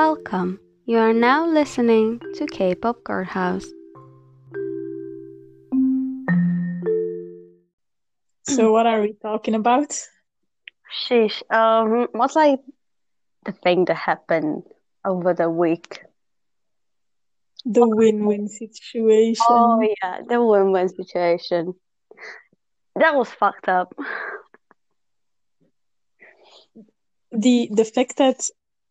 Welcome. You are now listening to K-pop Guardhouse. So what are we talking about? Sheesh. Um, what's like the thing that happened over the week? The WinWin situation. Oh yeah, the WinWin situation. That was fucked up. The the fact that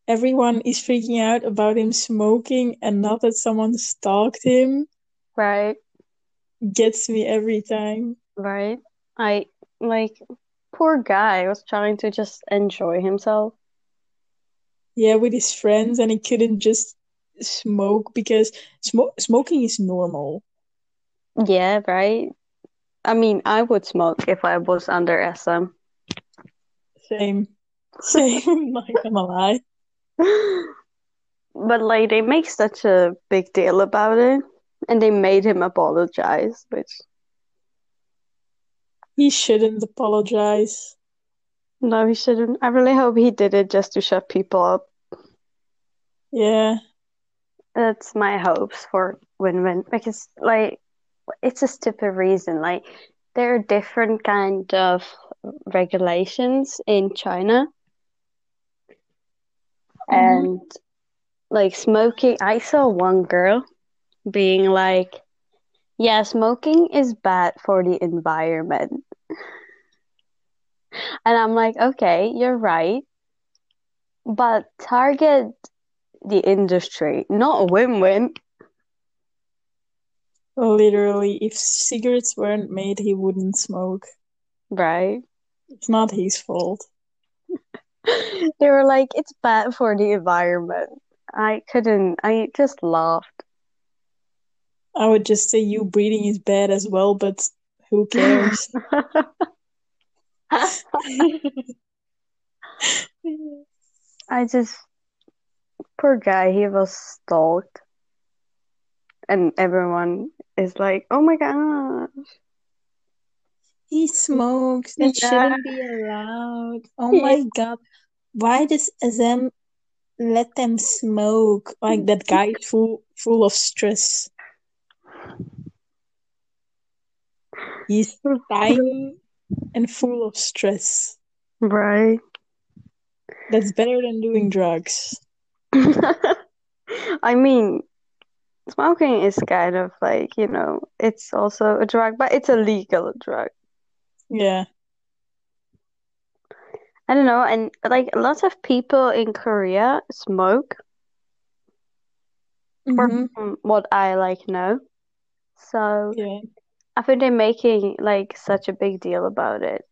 everyone is freaking out about him smoking and not that someone stalked him Right, gets me every time. right. I like poor guy was trying to just enjoy himself. Yeah, with his friends and he couldn't just smoke because smo smoking is normal. Yeah, right. I mean, I would smoke if I was under SM. Same. Same, not gonna lie. But like they make such a big deal about it and they made him apologize, which He shouldn't apologize. no, he shouldn't. I really hope he did it just to shut people up. Yeah. That's my hopes for WinWin because like it's a stupid reason. Like there are different kind of regulations in China Mm-hmm. and like smoking. I saw one girl being like, "Yeah, smoking is bad for the environment." And I'm like, "Okay, you're right." But target the industry, not a WinWin. Literally, if cigarettes weren't made, he wouldn't smoke. Right? It's not his fault. They were like, it's bad for the environment. I couldn't, I just laughed. I would just say you breathing is bad as well, but who cares? I just, poor guy, he was stalked. And everyone is like, oh my gosh. He smokes. That Yeah. shouldn't be allowed. Oh my God. Why does SM let them smoke? Like that guy full full of stress. He's tiny and full of stress. Right. That's better than doing drugs. I mean, smoking is kind of like, you know, it's also a drug, but it's a legal drug. Yeah. I don't know, and like a lot of people in Korea smoke, Mhm. from what I like know. So Yeah. I think they're making like such a big deal about it.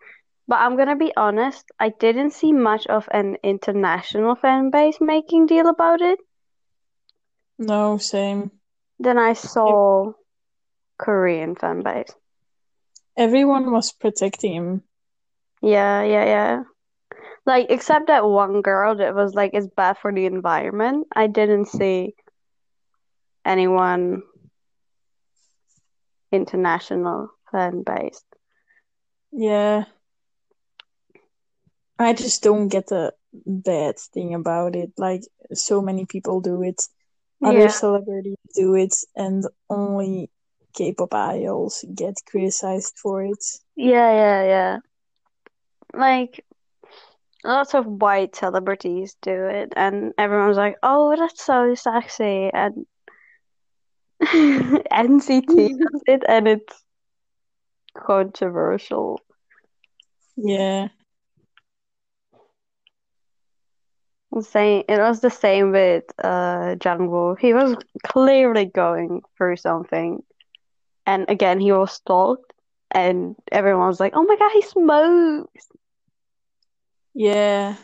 But I'm gonna be honest, I didn't see much of an international fan base making deal about it. No, same. Then I saw Korean fan base. Everyone was protecting him. Yeah, yeah, yeah. Like except that one girl that was like it's bad for the environment. I didn't see anyone international fan base. Yeah. I just don't get the bad thing about it. Like, so many people do it. Other Yeah. celebrities do it, and only K-pop idols get criticized for it. Yeah, yeah, yeah. Like lots of white celebrities do it, and everyone's like, "Oh, that's so sexy," and NCT does it, and it's controversial. Yeah. Same, it was the same with uh Jungwoo. He was clearly going through something, and again, he was stalked, and everyone was like, "Oh my God, he smokes!" Yeah.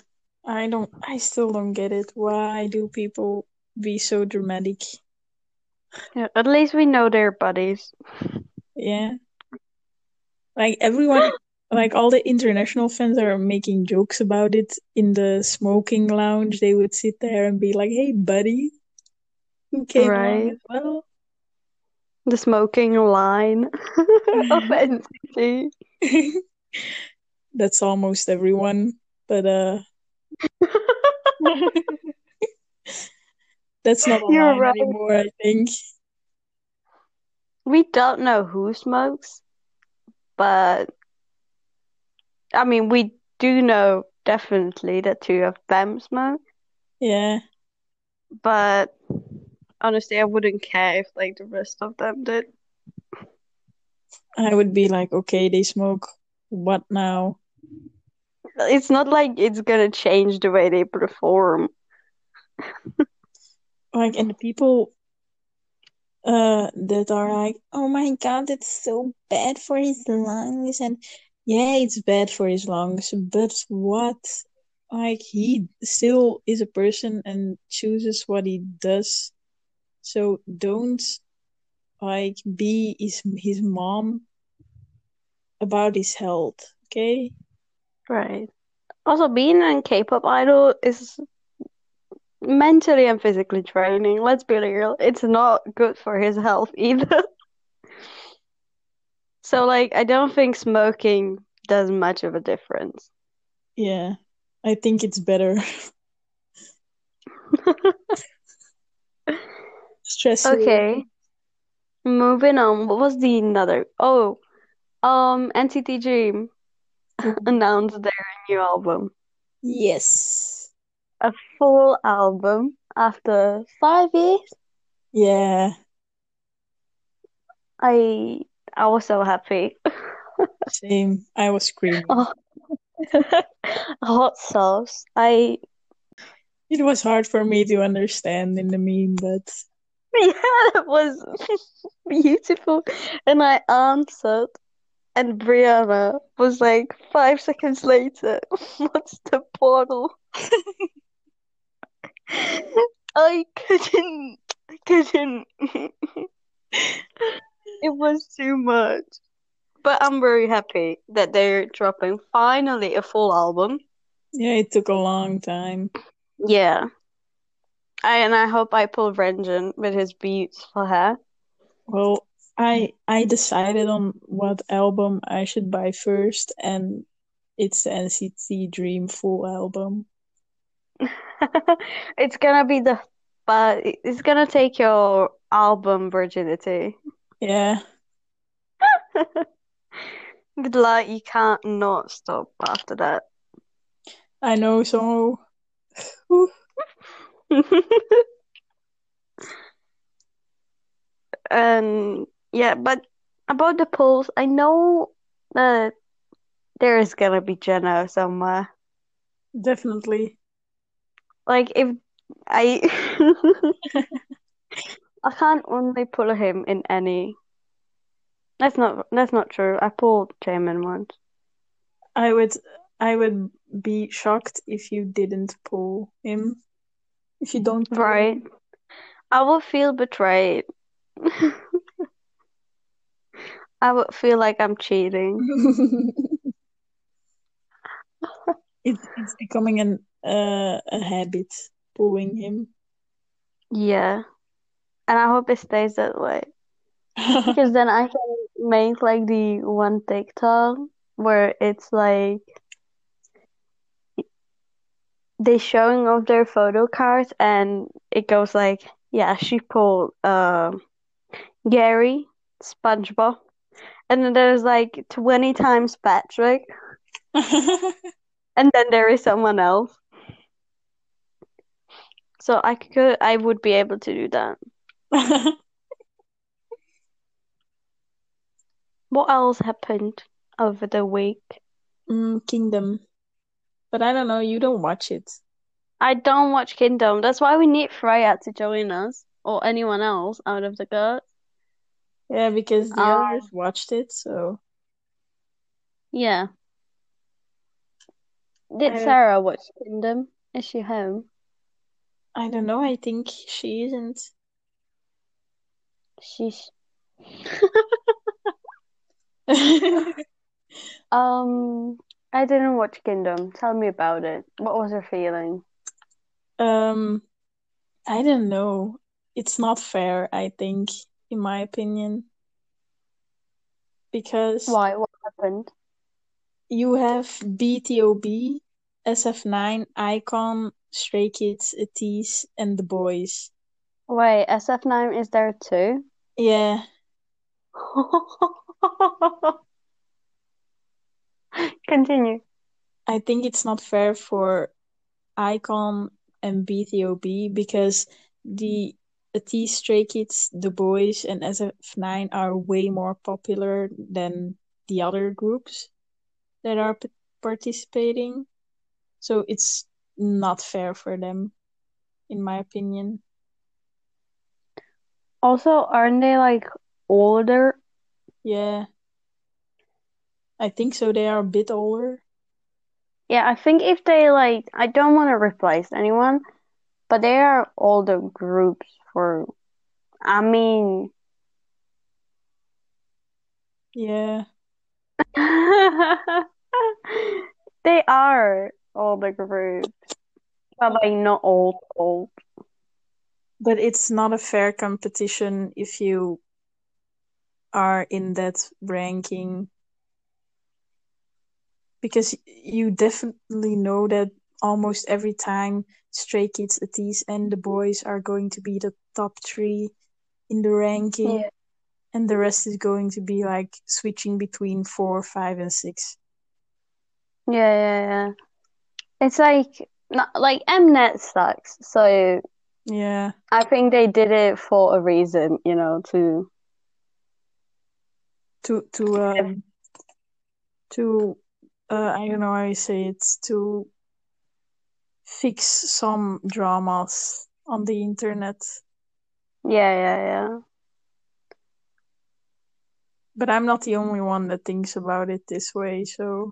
I don't, I still don't get it. Why do people be so dramatic? Yeah, at least we know they're buddies. Yeah. Like everyone, like all the international fans are making jokes about it in the smoking lounge. They would sit there and be like, "Hey, buddy, who came Right. as well?" The smoking line of NCT. That's almost everyone, but uh, That's not You're right. anymore, I think. We don't know who smokes, but I mean, we do know definitely that two of them smoke. Yeah. But honestly, I wouldn't care if like the rest of them did. I would be like, okay, they smoke. What now? It's not like it's gonna change the way they perform. Like, and the people uh that are like, oh my God, it's so bad for his lungs. And yeah, it's bad for his lungs, but what? Like, he still is a person and chooses what he does. So don't like be his his mom about his health, okay? Right. Also, being a K-pop idol is mentally and physically draining. Let's be real. It's not good for his health either. So, like, I don't think smoking does much of a difference. Yeah, I think it's better. Stress. Okay. Moving on. What was the another? Oh, um, NCT Dream announced their new album. Yes. A full album after five years. Yeah. I I was so happy. Same. I was screaming. Oh. Hot sauce. I It was hard for me to understand in the meme, but yeah, it was beautiful. And I answered, and Brianna was like five seconds later, what's the portal? I couldn't, I couldn't. It was too much. But I'm very happy that they're dropping finally a full album. yeah, it took a long time. Yeah. I and I hope I pull Renjun with his beautiful hair. Well, I I decided on what album I should buy first, and it's the NCT Dream full album. It's gonna be the but it's gonna take your album virginity. Yeah. But like you can't not stop after that. I know, so And yeah, but about the polls, I know that there is gonna be Jeno somewhere. definitely. Like if I I can't only pull him in any. That's not that's not true. I pulled Jaemin once. I would I would be shocked if you didn't pull him. If you don't pull him. Right. I will feel betrayed. I would feel like I'm cheating. It's it's becoming an uh, a habit pulling him. Yeah. And I hope it stays that way. Because then I can make like the one TikTok where it's like they showing off their photo cards and it goes like, yeah, she pulled um Gary, SpongeBob, and then there's like 20 times Patrick, and then there is someone else. So I could I would be able to do that. What else happened over the week? Mm, Kingdom. But I don't know, you don't watch it. I don't watch Kingdom. That's why we need Freya to join us or anyone else out of the girls. Yeah, because the Oh. others watched it, so Yeah. Did I Sarah watch Kingdom? Is she home? I don't know, I think she isn't. She's um I didn't watch Kingdom. Tell me about it. What was your feeling? Um, I don't know. It's not fair, I think, in my opinion. Because Why? What happened? you have BTOB, SF9, iKON, Stray Kids, Ateez, and The Boyz. Wait, SF9 is there too? Yeah. Continue. I think it's not fair for iKON and BTOB because the T Stray Kids, The Boyz, and SF9 are way more popular than the other groups that are p- participating. So it's not fair for them, in my opinion. Also, aren't they like older? Yeah. I think so. They are a bit older. Yeah, I think if they like, I don't want to replace anyone, but they are older groups for, I mean, Yeah. they are older groups, but like not old, old. But it's not a fair competition if you are in that ranking. Because you definitely know that almost every time Stray Kids, Ateez, and the Boyz are going to be the top three in the ranking, Yeah. and the rest is going to be like switching between four, five, and six. Yeah, yeah, yeah. It's like not like Mnet sucks, so Yeah. I think they did it for a reason, you know, to To to um to uh I don't know how you say it to fix some dramas on the internet. yeah, yeah, yeah. But I'm not the only one that thinks about it this way, so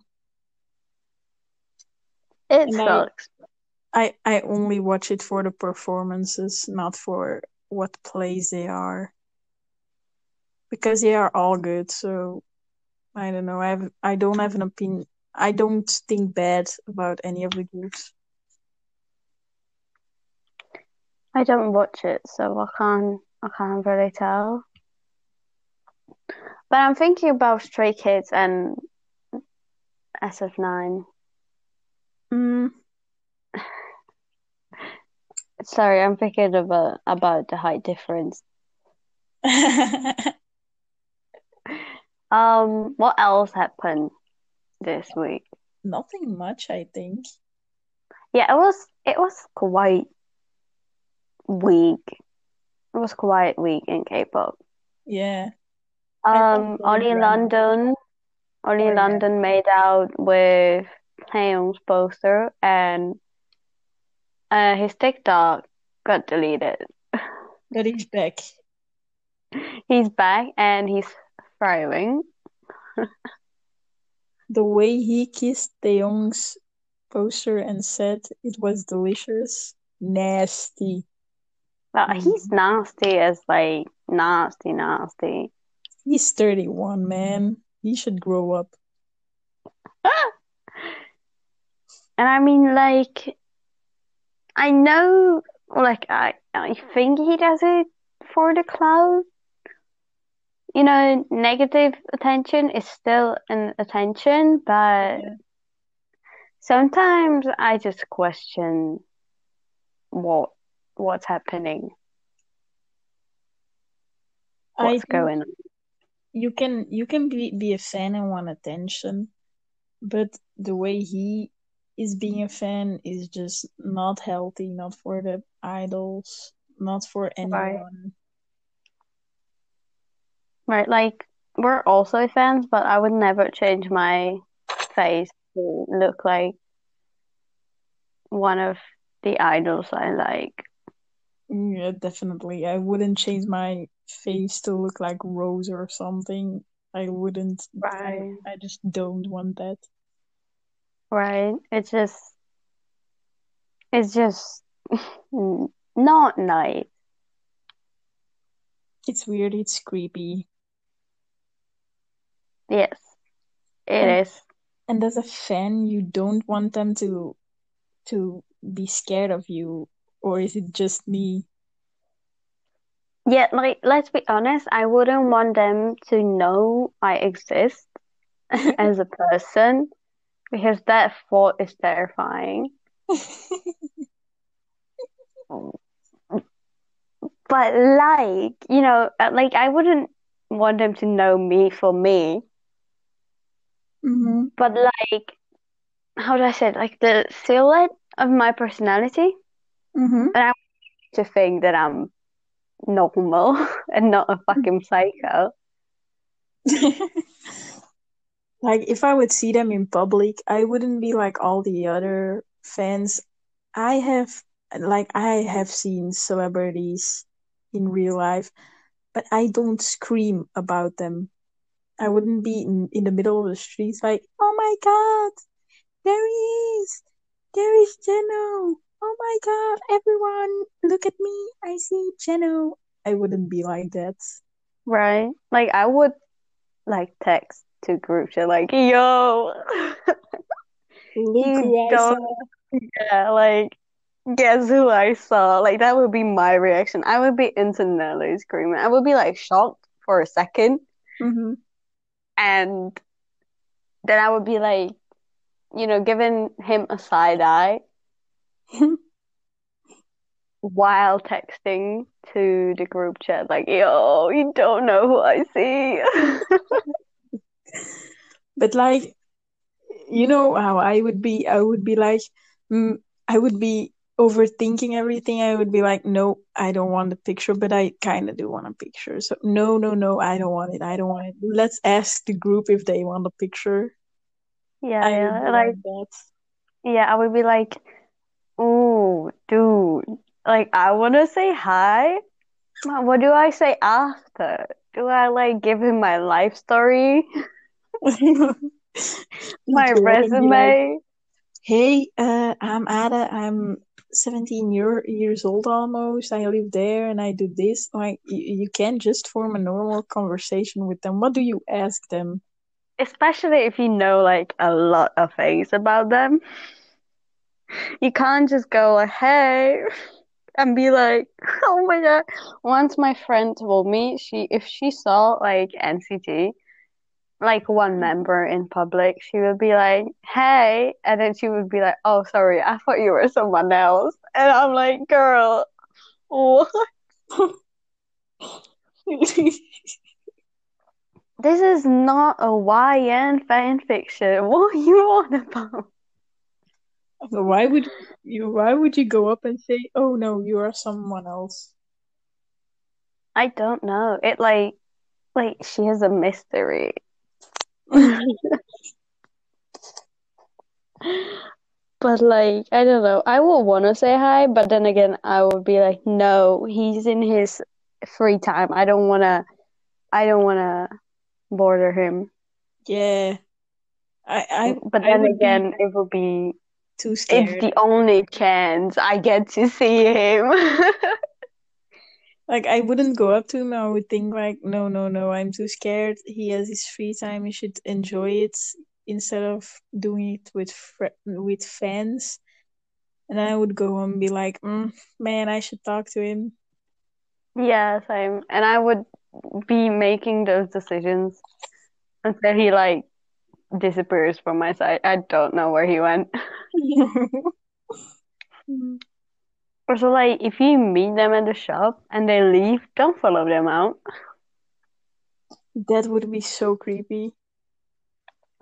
It And I- sucks. I I only watch it for the performances, not for what plays they are. Because they are all good, so I don't know. I have I don't have an opinion. I don't think bad about any of the groups. I don't watch it, so I can't I can't really tell. But I'm thinking about Stray Kids and SF9. Mm, Sorry, I'm thinking about about the height difference. Um, what else happened this week? Nothing much, I think. Yeah, it was it was quite weak. It was quite weak in K-pop. Yeah. Um, Oli. London, Oli Oh, yeah. London made out with Taeyong's poster, and uh, his TikTok got deleted. But he's back. He's back and he's thriving. The way he kissed Taeyong's poster and said it was delicious. Nasty. Well, Mm. he's nasty as like nasty, nasty. He's 31, man. He should grow up. And I mean, like, I know, like, I, I think he does it for the cloud. You know, negative attention is still an attention, but Yeah. sometimes I just question what what's happening, what's going on. you can you can be, be a fan and want attention, but the way he is being a fan is just not healthy, not for the idols, not for Right. anyone. Right, like we're also fans, but I would never change my face to look like one of the idols I like. Yeah, definitely. I wouldn't change my face to look like Rose or something. I wouldn't. I, Right. I just don't want that. Right. It's just it's just not nice. It's weird, it's creepy. Yes, it And is. and as a fan, you don't want them to to be scared of you, or is it just me? Yeah, like let's be honest, I wouldn't want them to know I exist as a person because that thought is terrifying. But like, you know, uh, like I wouldn't want them to know me for me, Mm-hmm. but like, how do I say it? Like the silhouette of my personality Mm-hmm. to think that I'm normal and not a fucking psycho. Like if I would see them in public, I wouldn't be like all the other fans. I have like I have seen celebrities in real life, but I don't scream about them. I wouldn't be in, in the middle of the streets like, "Oh my God, there he is. There is Jeno. Oh my God, everyone, look at me. I see Jeno." I wouldn't be like that. Right? Like I would like text to group chat like, yo, You don't- yeah, like guess who I saw? Like that would be my reaction. I would be internally screaming. I would be like shocked for a second Mhm. and then I would be like, you know, giving him a side eye while texting to the group chat, like, yo, you don't know who I see. But like, you know how I would be? I would be like, mm, I would be overthinking everything. I would be like, no, I don't want the picture, but I kind of do want a picture. So no, no, no, I don't want it. I don't want it. Let's ask the group if they want a picture. Yeah, I yeah, like like that. yeah, I would be like, ooh, dude, like I want to say hi. What do I say after? Do I like give him my life story, my Go up like, resume? Hey, uh, I'm Ade. I'm 17 year, years old almost. I live there and I do this. Like, you, you can't just form a normal conversation with them. What do you ask them? Especially if you know like a lot of things about them. You can't just go like, hey, and be like, oh my God. Once my friend told me she if she saw like NCT, like one member in public, she would be like, hey, and then she would be like, oh sorry, I thought you were someone else. And I'm like, girl, what? This is not a YN fan fiction. What are you on about? Why would you, why would you go up and say, oh no, you are someone else? I don't know. It like like she is a mystery. But like, I don't know. I would want to say hi, but then again, I would be like, no, he's in his free time. I don't want to I don't want to bother him. Yeah. I, I, But I then be again, it would be too it's the only chance I get to see him. Like, I wouldn't go up to him. I would think like, no, no, no, I'm too scared. He has his free time. He should enjoy it instead of doing it with fr with fans. And I would go and be like, mm, man, I should talk to him. Yeah, same. And I would be making those decisions until he like disappears from my sight. I don't know where he went. Also, like, if you meet them at the shop and they leave, don't follow them out. That would be so creepy.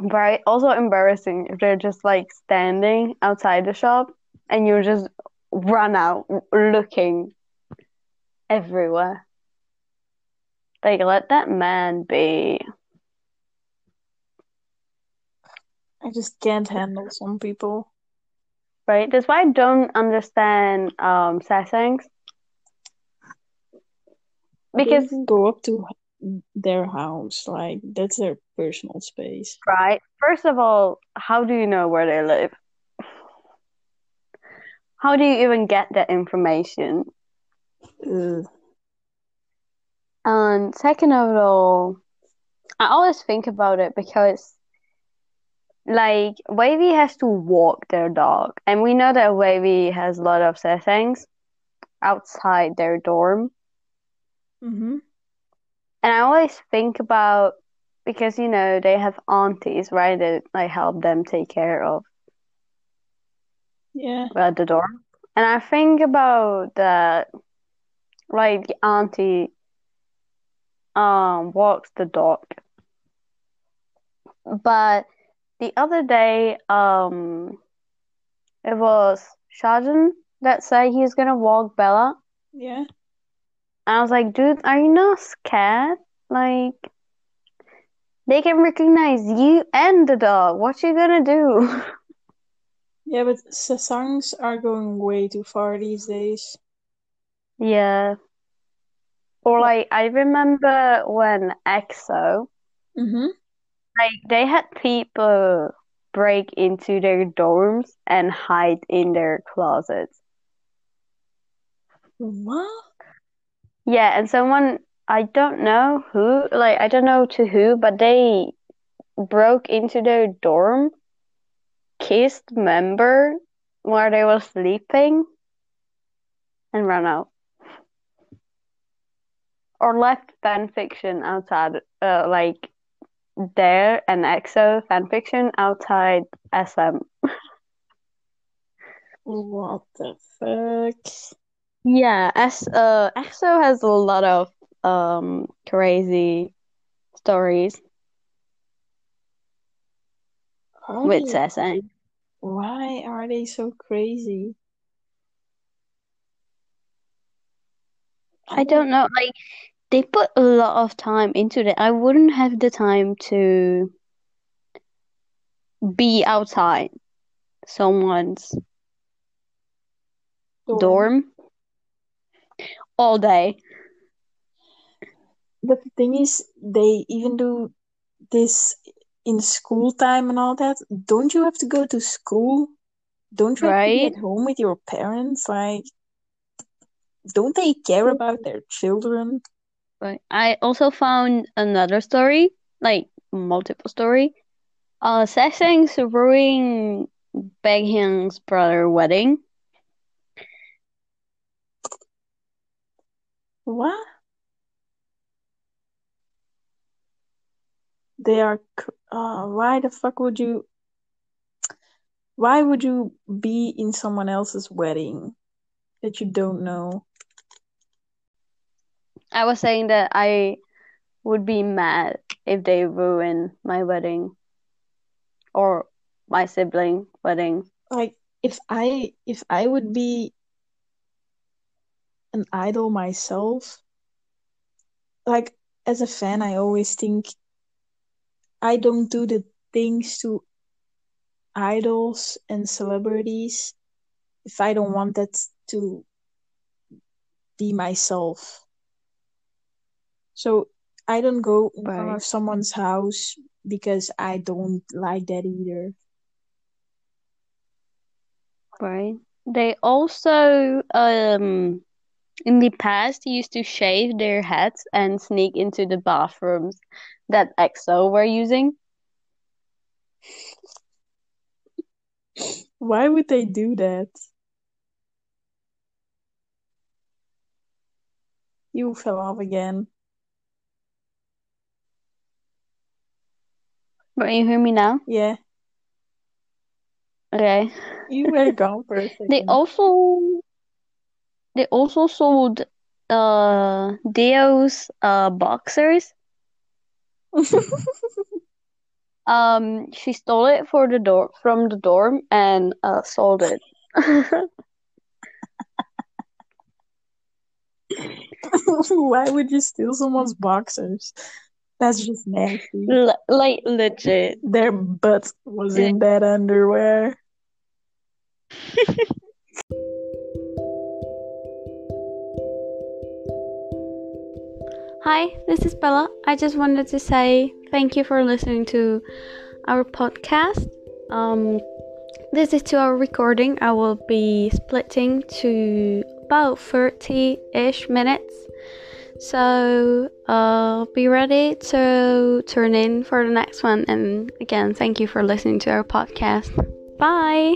Right? Also embarrassing if they're just like standing outside the shop and you just run out looking everywhere. Like, let that man be. I just can't handle some people. Right? That's why I don't understand um sasaengs. Because, go up to their house. Like, that's their personal space. right, first of all, how do you know where they live? How do you even get that information? Ugh. And second of all, I always think about it because, like, WayV has to walk their dog, and we know that WayV has a lot of sasaengs outside their dorm. Mm-hmm. And I always think about because you know they have aunties, right? That like help them take care of Yeah. uh, the dorm. And I think about that like the auntie um walks the dog. But the other day, um it was Xiaojun that said he's gonna walk Bella. Yeah. I was like, dude, are you not scared? Like, they can recognize you and the dog. What you gonna do? Yeah, but sasaengs are going way too far these days. yeah. Or like, I remember when EXO, Mm-hmm. Like, they had people break into their dorms and hide in their closets. What? Yeah, and someone, I don't know who, like, I don't know to who, but they broke into their dorm, kissed member while they were sleeping, and ran out. Or left fan fiction outside, uh, like, there and EXO fan fiction outside SM. What the fuck? Yeah, as uh, EXO has a lot of um crazy stories Are with they- Sasaeng. Why are they so crazy? I don't know, like they put a lot of time into it. I wouldn't have the time to be outside someone's dorm all day. But the thing is, they even do this in school time and all that. Don't you have to go to school? Don't you have to be at home with your parents? Like, don't they care about their children? I also found another story, like multiple story. Uh, Sasaeng's ruining Baekhyun's brother wedding. What? They are. Uh, why the fuck would you? Why would you be in someone else's wedding that you don't know? I was saying that I would be mad if they ruin my wedding or my sibling wedding. Like, if I if I would be an idol myself, like as a fan, I always think I don't do the things to idols and celebrities if I don't want that to be myself. So I don't go in front of someone's house because I don't like that either. Right. They also, um, in the past, used to shave their heads and sneak into the bathrooms that EXO were using. Why would they do that? You fell off again. But you hear me now? Yeah, Okay. you were gone for a They also they also sold uh D.O.'s uh boxers. Um, she stole it for the door from the dorm and uh sold it. Why would you steal someone's boxers? That's just nasty. L like legit. Their butt was in that underwear. Hi, this is Bella. I just wanted to say thank you for listening to our podcast. Um, this is to our recording. I will be splitting to about 30 ish minutes. So uh, be ready to tune in for the next one. And again, thank you for listening to our podcast. Bye.